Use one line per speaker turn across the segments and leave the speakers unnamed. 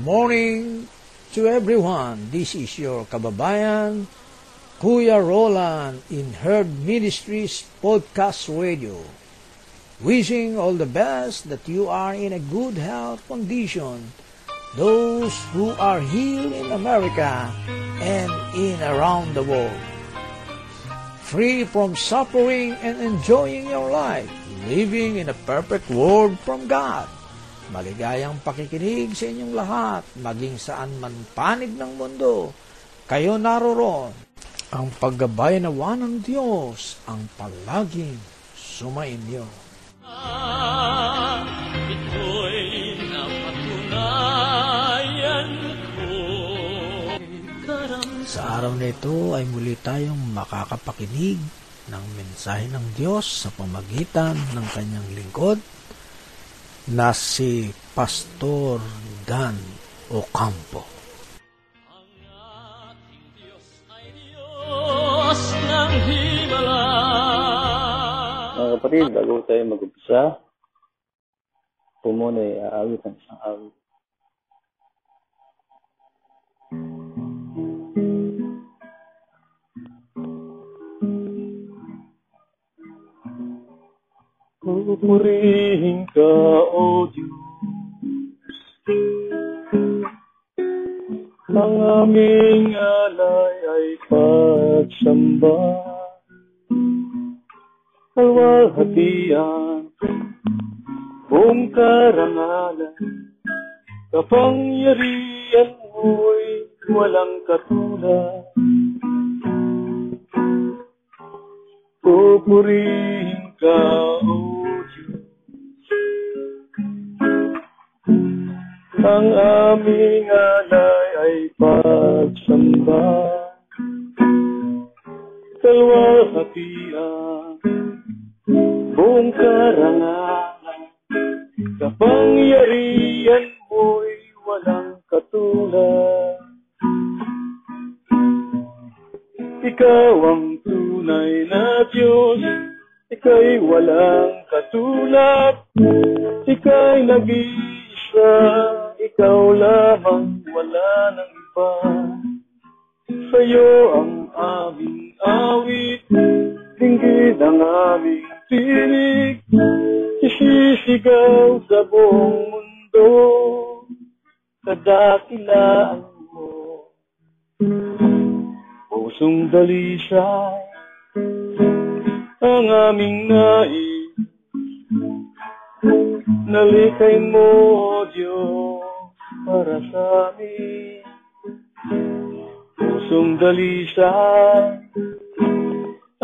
Morning to everyone. This is your kababayan, Kuya Roland in Herd Ministries Podcast Radio. Wishing all the best that you are in a good health condition. Those who are healed in America and in around the world. Free from suffering and enjoying your life, living in a perfect world from God. Maligayang pakikinig sa inyong lahat, maging saan man panig ng mundo. Kayo naroroon. Ang paggabay nawa ng Diyos ang palaging sumainyo.
Ito'y napatunayan ko.
Sa araw na ito ay muli tayong makakapakinig ng mensahe ng Diyos sa pamagitan ng kanyang lingkod na si Pastor Dan Ocampo.
Ating Diyos ay Diyos ng himala.
Mga kapatid, bago tayo mag-umpisa, po muna ay aawit ng isang awit. Pupurihin ka, O Diyos, ang aming alay ay pagsamba. Kalwalhatian, buong karangalan, kapangyarihan mo'y walang katulad. Pupurihin ka, ang aming alay ay pagsamba. Kalwalhatian, buong karangalan, kapangyarihan mo'y walang katulad. Ikaw ang tunay na Diyos, ika'y walang katulad, ika'y nag-iisa, Pusong dalisay, ang aming nais, nalikay mo, O Diyos, para sa amin pusong dalisay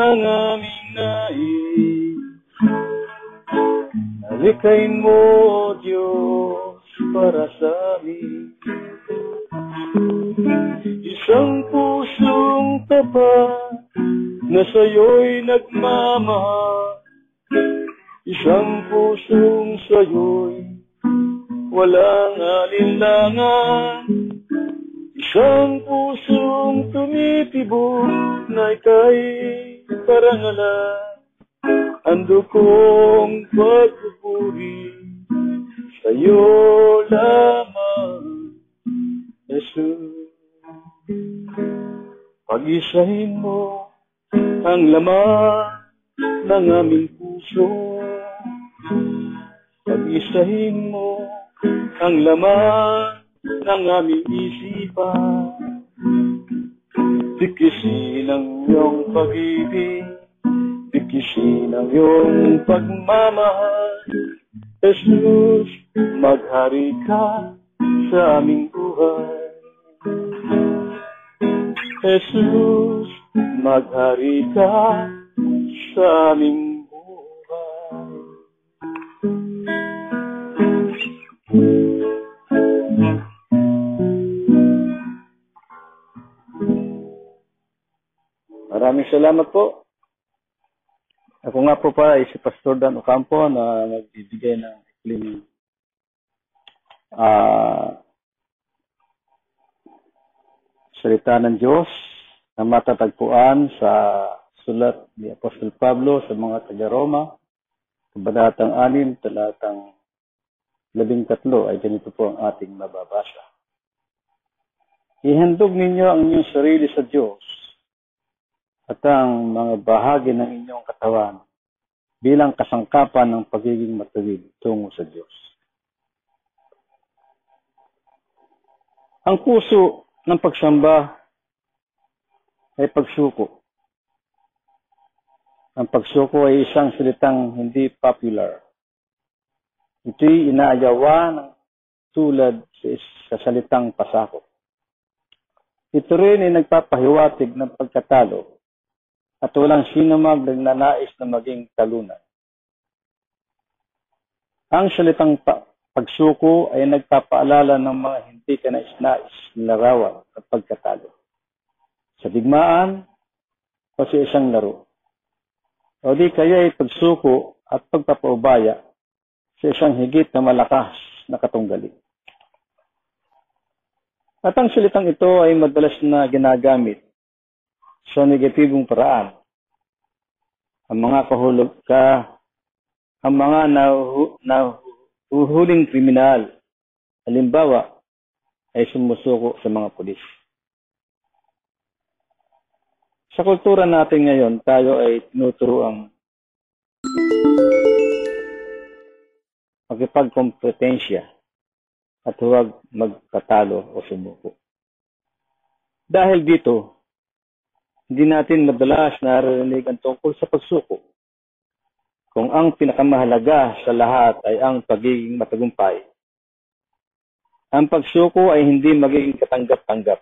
ang aming nais. Nalikain mo, O Diyos, para sa amin. Isang pusong tapat na sa'yo'y nagmamahal. Isang pusong sa'yo'y walang alinlangan. Isang pusong tumitibok na ika'y parangalan. Ando kong pagpupuri sa'yo lamang, Pag-isahin mo ang laman ng aming puso. Pag-isahin mo ang laman ng aming isipan. Tikisin ang iyong pag-ibig, tikisin ang iyong pagmamahal. Jesus, maghari ka sa aming buhay. Jesus, maghari ka sa aming buhay. Maraming salamat po. Ako nga po pa ay si Pastor Dan Ocampo na nagbibigay ng ikling ah salita ng Diyos na matatagpuan sa sulat ni Apostol Pablo sa mga taga-Roma, kabanatang 6, talatang 13 ay ganito po ang ating mababasa. Ihandog ninyo ang inyong sarili sa Diyos at ang mga bahagi ng inyong katawan bilang kasangkapan ng pagiging matuwid tungo sa Diyos. Ang puso ng pagsamba ay pagsuko. Ang pagsuko ay isang salitang hindi popular. Ito'y inaayawa ng tulad sa salitang pasako. Ito rin ay nagpapahiwatig ng pagkatalo at walang sino mag nagnanais na maging talunan. Ang salitang pa- pagsuko ay nagpapaalala ng mga hindi ka nais-nais na larawan at pagkatalo. Sa digmaan o sa isang laro. O di kaya ay pagsuko at pagpapaubaya sa isang higit na malakas na katunggali. At ang salitang ito ay madalas na ginagamit sa negatibong paraan. Ang mga kahulog ka, ang mga nahu, nahuhuling kriminal, halimbawa, ay sumusuko sa mga pulis. Sa kultura natin ngayon, tayo ay tinuturoang magkipagkompetensya at huwag magkatalo o sumuko. Dahil dito, hindi natin madalas naririnig ang tungkol sa pagsuko. Kung ang pinakamahalaga sa lahat ay ang pagiging matagumpay, ang pagsuko ay hindi magiging katanggap-tanggap.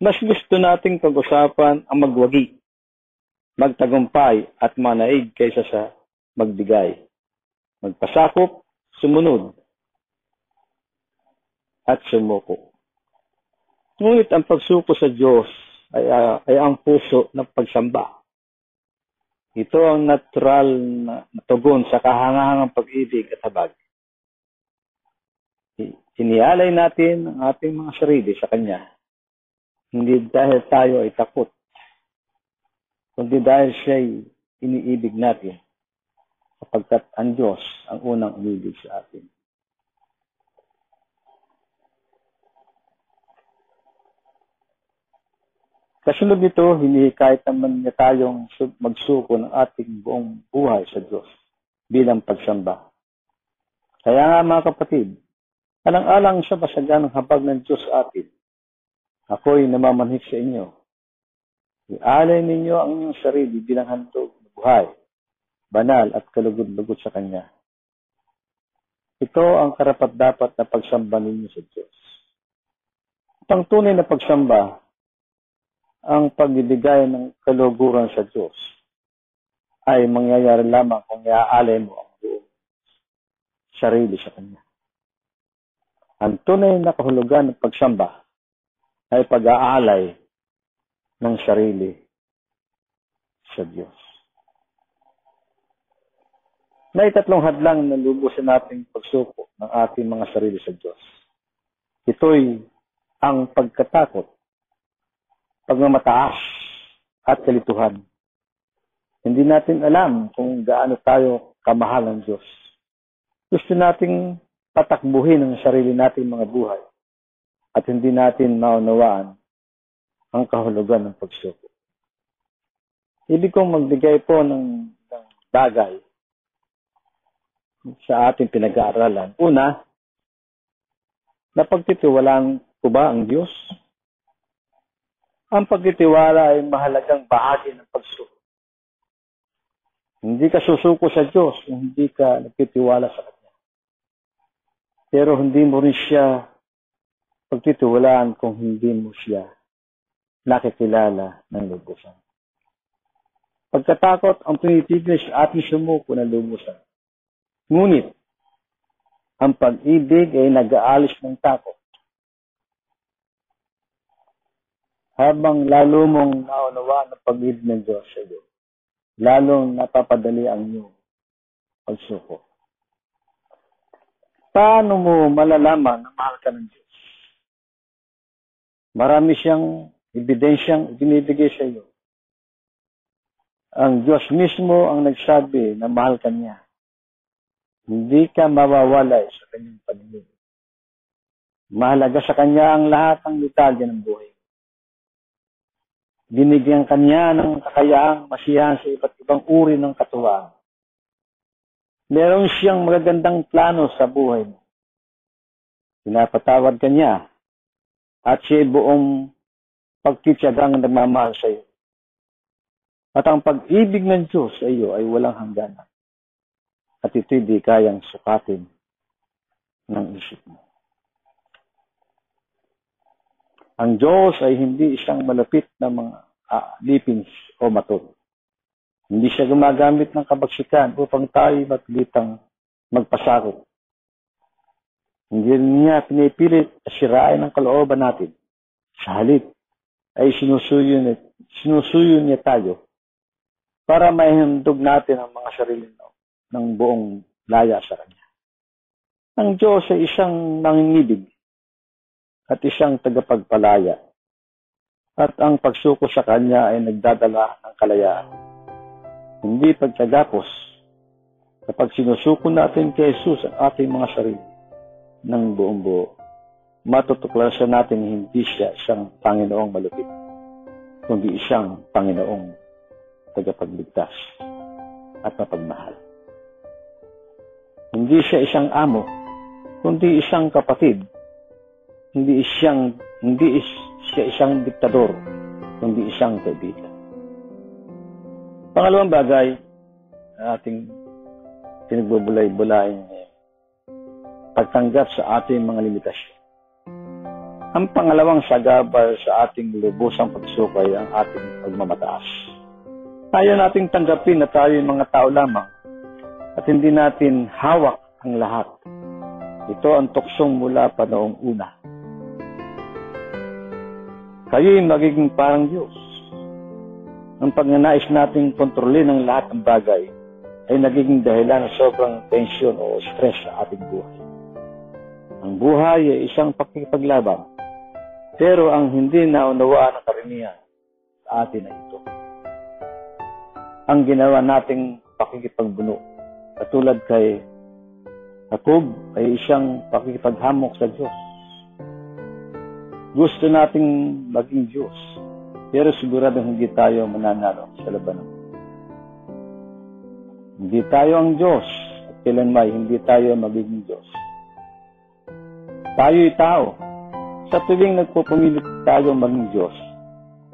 Mas gusto nating pag-usapan ang magwagi, magtagumpay at manaig kaysa sa magbigay. Magpasakop, sumunod, at sumuko. Ngunit ang pagsuko sa Diyos ay, uh, ay ang puso ng pagsamba. Ito ang natural na tugon sa kahangahangang pag-ibig at habag. Inialay natin ang ating mga sarili sa Kanya. Hindi dahil tayo ay takot, kundi dahil siya'y iniibig natin sapagkat ang Diyos ang unang umibig sa atin. Kasunod nito, hinihikayat naman niya tayong magsuko ng ating buong buhay sa Diyos bilang pagsamba. Kaya nga mga kapatid, alang-alang sa basagan ng habag ng Diyos atin, ako'y namamanhik sa inyo. Ialay ninyo ang inyong sarili bilang handog na buhay, banal at kalugod-lugod sa Kanya. Ito ang karapat-dapat na pagsamba ninyo sa Diyos. Ang tunay na pagsamba ang pagbibigay ng kaluguran sa Diyos ay mangyayari lamang kung iaalay mo ang buong sarili sa Kanya. Ang tunay na kahulugan ng pagsamba ay pag-aalay ng sarili sa Diyos. May tatlong hadlang na lubusin nating pagsuko ng ating mga sarili sa Diyos. Ito'y ang pagkatakot pagmamataas at kalituhan. Hindi natin alam kung gaano tayo kamahal ng Diyos. Gusto nating patakbuhin ang sarili nating mga buhay at hindi natin maunawaan ang kahulugan ng pagsuko. Ibig kong magbigay po ng, ng bagay sa ating pinag-aaralan. Una, napagtitiwalaan ko ba ang Diyos? Ang pagtitiwala ay mahalagang bahagi ng pagsuko. Hindi ka susuko sa Diyos kung hindi ka nagtitiwala sa Kanya. Pero hindi mo rin siya pagtitiwalaan kung hindi mo siya nakikilala ng lubusan. Pagkatakot ang pinitigil sa ating sumuko ng lubusan. Ngunit, ang pag-ibig ay nag-aalis ng takot. Habang lalo mong naunawa ng pag-ibig ng Diyos sa iyo, lalong napapadali ang iyong pagsuko. Paano mo malalaman na mahal ka ng Diyos? Marami siyang ebidensyang binibigay sa iyo. Ang Diyos mismo ang nagsabi na mahal ka niya. Hindi ka mawawalay sa kanyang paningin. Mahalaga sa kanya ang lahat ng detalye ng buhay. Binigyan kanya ng kakayaang masiyahan sa iba't ibang uri ng katuwaan. Meron siyang magagandang plano sa buhay mo. Pinapatawad ka niya at siya buong pagkitsagang nagmamahal sa iyo. At ang pag-ibig ng Diyos sa iyo ay walang hangganan. At ito'y di kayang sukatin ng isip mo. Ang Diyos ay hindi isang malapit na mga ah, lipins o matol. Hindi siya gumagamit ng kabaksikan upang tayo magpilitang magpasakot. Hindi niya pinipilit sirain ang kalooban natin. Sa halip ay sinusuyo niya, sinusuyo niya tayo para maihandog natin ang mga sarili ng buong laya sa Kanya. Ang Diyos ay isang nangingibig at isang tagapagpalaya. At ang pagsuko sa Kanya ay nagdadala ng kalayaan. Hindi pagkagapos kapag sinusuko natin kay Jesus ang ating mga sarili ng buong buo, matutuklasan natin hindi siya isang Panginoong malupit, kundi isang Panginoong tagapagligtas at mapagmahal. Hindi siya isang amo, kundi isang kapatid. Hindi siyang hindi siya isang diktador, kundi isang kaibigan. Pangalawang bagay na ating pinagbubulay-bulayin ay pagtanggap sa ating mga limitasyon. Ang pangalawang sagabal sa ating lubusang pagsukay ang ating pagmamataas. Ayaw nating tanggapin na tayo yung mga tao lamang at hindi natin hawak ang lahat. Ito ang tuksong mula pa noong una. Kayo'y magiging parang Diyos. Ang pagnanais nating kontrolin ang lahat ng bagay ay nagiging dahilan ng sobrang tensyon o stress sa ating buhay. Ang buhay ay isang pakikipaglaban, pero ang hindi naunawaan ng karamihan sa atin ay ito ang ginawa nating pakikipagbuno. Katulad kay Jacob ay isang pakikipaghamok sa Diyos. Gusto nating maging Diyos, pero sigurado hindi tayo mananalo sa labanan. Hindi tayo ang Diyos at kailanmay hindi tayo magiging Diyos. Tayo'y tao. Sa tuwing nagpupumilit tayo maging Diyos,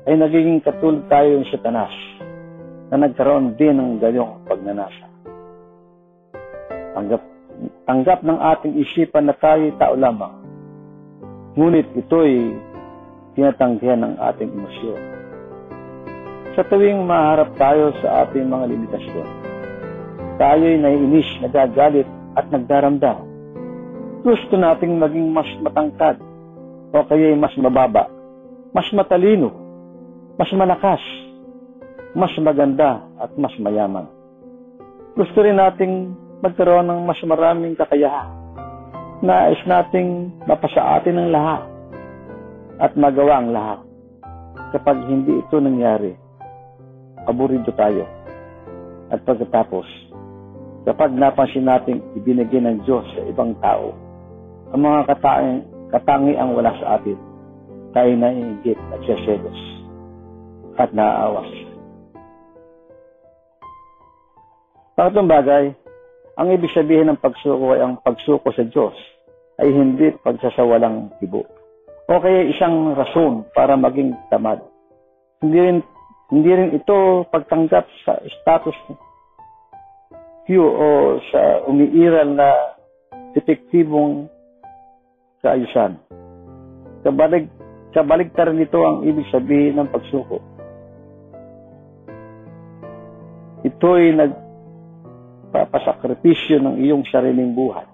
ay nagiging katulad tayo ng satanas na nagkaroon din ng gayong pagnanasa. Tanggap, tanggap ng ating isipan na tayo tao lamang. Ngunit ito'y tinatanggihan ng ating emosyon. Sa tuwing maharap tayo sa ating mga limitasyon, tayo'y naiinis, nagagalit at nagdaramdam. Gusto nating maging mas matangkad o kaya'y mas mababa, mas matalino, mas malakas, mas maganda at mas mayaman. Gusto rin nating magkaroon ng mas maraming kakayahan. Nais nating mapasa atin ang lahat at magawa ang lahat. Kapag hindi ito nangyari, aburido tayo. At pagkatapos, kapag napansin natin ibinigay ng Diyos sa ibang tao, ang mga katangi, katangi ang wala sa atin, tayo na inigit at siyaselos at naaawas. Pangatlong bagay, ang ibig sabihin ng pagsuko ay ang pagsuko sa Diyos ay hindi pagsasawalang tibo. O kaya isang rason para maging tamad. Hindi rin, hindi rin ito pagtanggap sa status quo o sa umiiral na detektibong kaayusan. Kabalig Sa baliktaran nito ang ibig sabihin ng pagsuko. Ito'y nagpapasakripisyo ng iyong sariling buhay.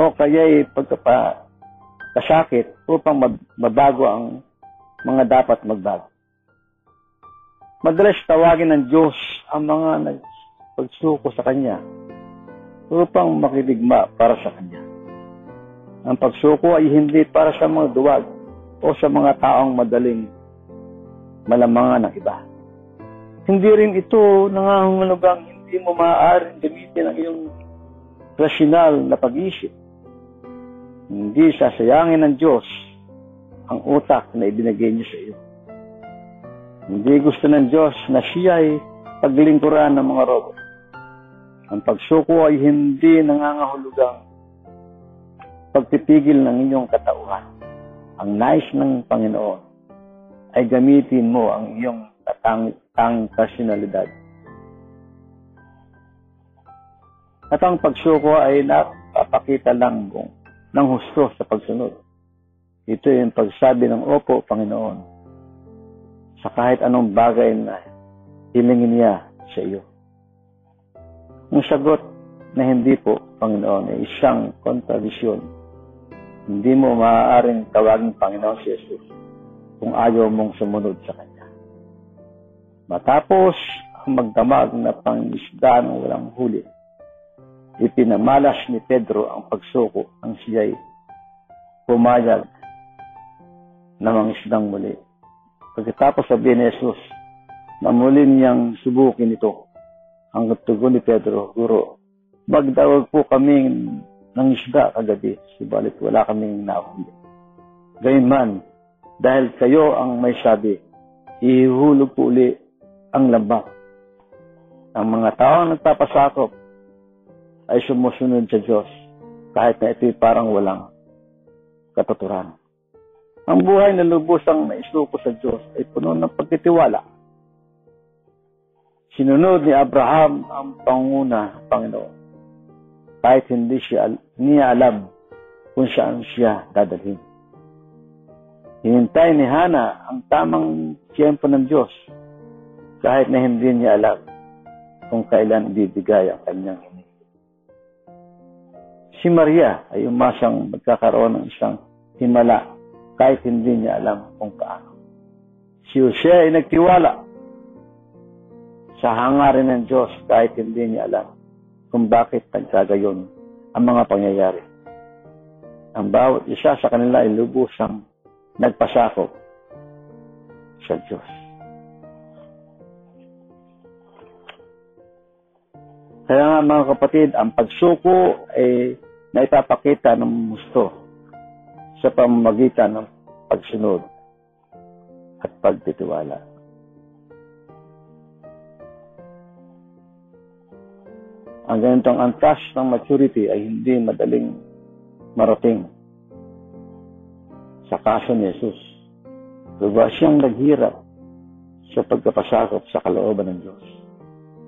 O kaya'y pagkapasakit upang mabago ang mga dapat magbago. Madalas tawagin ng Diyos ang mga nagpagsuko sa Kanya upang makiligma para sa Kanya. Ang pagsuko ay hindi para sa mga duwag o sa mga taong madaling malamangan ng iba. Hindi rin ito nangangulugang hindi mo maaaring gamitin ang iyong rasyonal na pag-isip. Hindi sasayangin ng Diyos ang utak na ibinigay niya sa iyo. Hindi gusto ng Diyos na siya ay paglingkuran ng mga robot. Ang pagsuko ay hindi nangangahulugang pagpipigil ng inyong katauhan. Ang nais ng Panginoon ay gamitin mo ang iyong tatang personalidad. At ang pagsuko ay napapakita lang ng husto sa pagsunod. Ito yung pagsabi ng Opo, Panginoon sa kahit anong bagay na hilingin niya sa iyo. Ang sagot na hindi po, Panginoon, ay isang kontradisyon. Hindi mo maaaring tawagin Panginoon si Jesus kung ayaw mong sumunod sa Kanya. Matapos ang magdamag na pangisda ng walang huli, ipinamalas ni Pedro ang pagsuko ang siya'y pumayag na mangisdang muli. Pagkatapos sabi ni Jesus, na muli niyang subukin ito. Ang tugon ni Pedro, Guro, magdawag po kami ng isda kagabi, subalit wala kaming nahuli. Gayunman, dahil kayo ang may sabi, ihulog po uli ang lambak. Ang mga taong nagpapasakop ay sumusunod sa Diyos kahit na ito'y parang walang katuturan. Ang buhay na lubusang naisuko sa Diyos ay puno ng pagtitiwala. Sinunod ni Abraham ang panguna, Panginoon. Kahit hindi siya, niya alam kung saan siya dadalhin. Hinintay ni Hana ang tamang tiyempo ng Diyos kahit na hindi niya alam kung kailan bibigay ang kanyang. Si Maria ay umasang magkakaroon ng isang himala kahit hindi niya alam kung paano. Si Jose ay nagtiwala sa hangarin ng Diyos kahit hindi niya alam kung bakit nagkagayon ang mga pangyayari. Ang bawat isa sa kanila ay lubusang nagpasakop sa Diyos. Kaya nga mga kapatid, ang pagsuko ay naipapakita ng gusto sa pamamagitan ng pagsunod at pagtitiwala. Ang ganitong antas ng maturity ay hindi madaling marating sa kaso ni Jesus. Diba siyang naghirap sa pagkapasakop sa kalooban ng Diyos.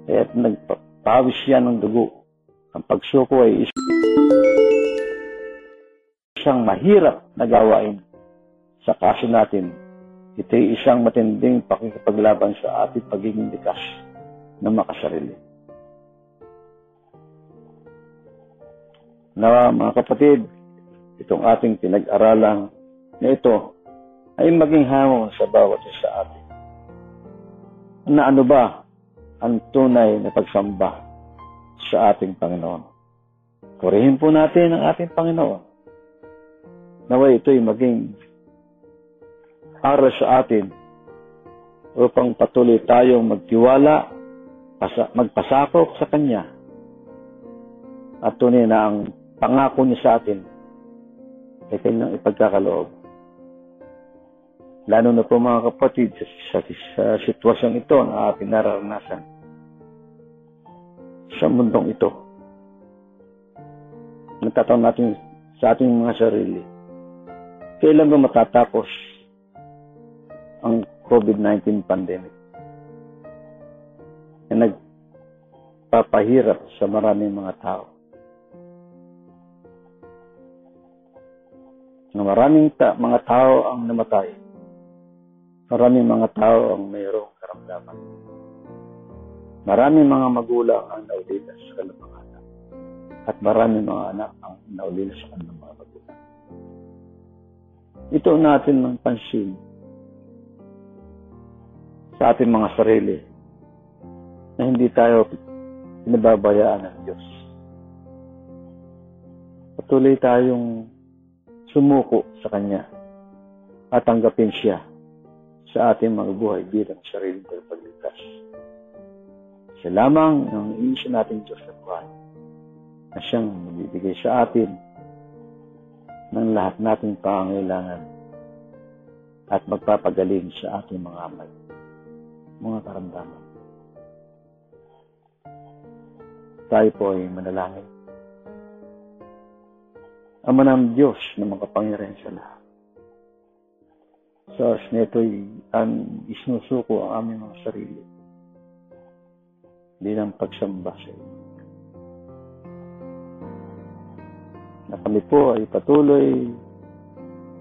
Kaya nagpapawis siya ng dugo. Ang pagsuko ay isang isang mahirap na gawain sa kaso natin. Ito'y isang matinding pakikipaglaban sa ating pagiging likas na makasarili. Na mga kapatid, itong ating pinag-aralan na ito ay maging hamon sa bawat isa sa atin. Na ano ba ang tunay na pagsamba sa ating Panginoon? Purihin po natin ang ating Panginoon Naway ito'y maging aral sa atin upang patuloy tayong magtiwala, magpasakop sa Kanya at tunay na ang pangako niya sa atin ay kanyang ipagkakaloob. Lalo na po mga kapatid sa, sa, sa sitwasyong ito na ating nararanasan sa mundong ito. Nagtatawag natin sa ating mga sarili kailan ba matatapos ang COVID-19 pandemic? Na nagpapahirap sa maraming mga tao. na maraming ta- mga tao ang namatay. Maraming mga tao ang mayroong karamdaman. Maraming mga magulang ang naulilas sa kanilang anak. At maraming mga anak ang naulilas sa kanilang mga magulang. Ito natin ng pansin sa ating mga sarili na hindi tayo pinababayaan ng Diyos. Patuloy tayong sumuko sa Kanya at tanggapin siya sa ating mga buhay bilang sariling tagapagligtas. Siya lamang ang iisa nating Diyos na buhay na siyang magbibigay sa atin ng lahat nating pangangailangan at magpapagaling sa ating mga amay, mga karamdaman. Tayo po ay manalangin. Ama ng Diyos na makapangyarihan sa lahat. Sa oras na ito'y ang isinusuko ang aming mga sarili bilang pagsamba sa iyo. Na kami po ay patuloy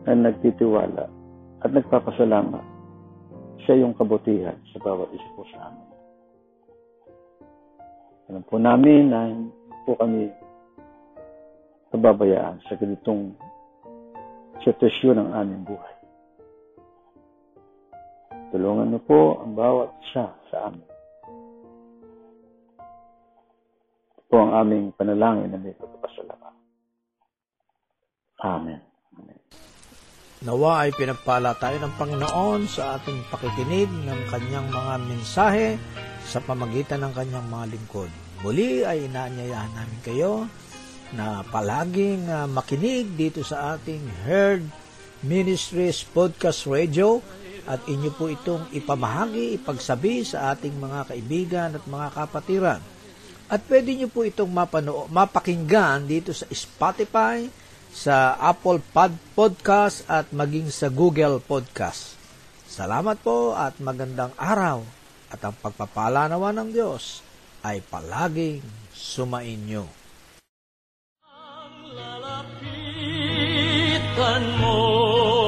na nagtitiwala at nagpapasalamat sa iyong kabutihan sa bawat isa po sa amin. Alam po namin na po kami pababayaan sa ganitong sitwasyon ng aming buhay. Tulungan niyo po ang bawat isa sa amin. Ito ang aming panalangin na may pagpapasalamat. Amen. Amen.
Nawa ay pinagpala tayo ng Panginoon sa ating pakikinig ng kanyang mga mensahe sa pamagitan ng kanyang mga lingkod. Muli ay inaanyayahan namin kayo na palaging uh, makinig dito sa ating Heard Ministries Podcast Radio at inyo po itong ipamahagi, ipagsabi sa ating mga kaibigan at mga kapatiran. At pwede nyo po itong mapano, mapakinggan dito sa Spotify, sa Apple Pod Podcast at maging sa Google Podcast. Salamat po at magandang araw at ang pagpapala nawa ng Diyos ay palaging sumainyo.
Ang lalapitan mo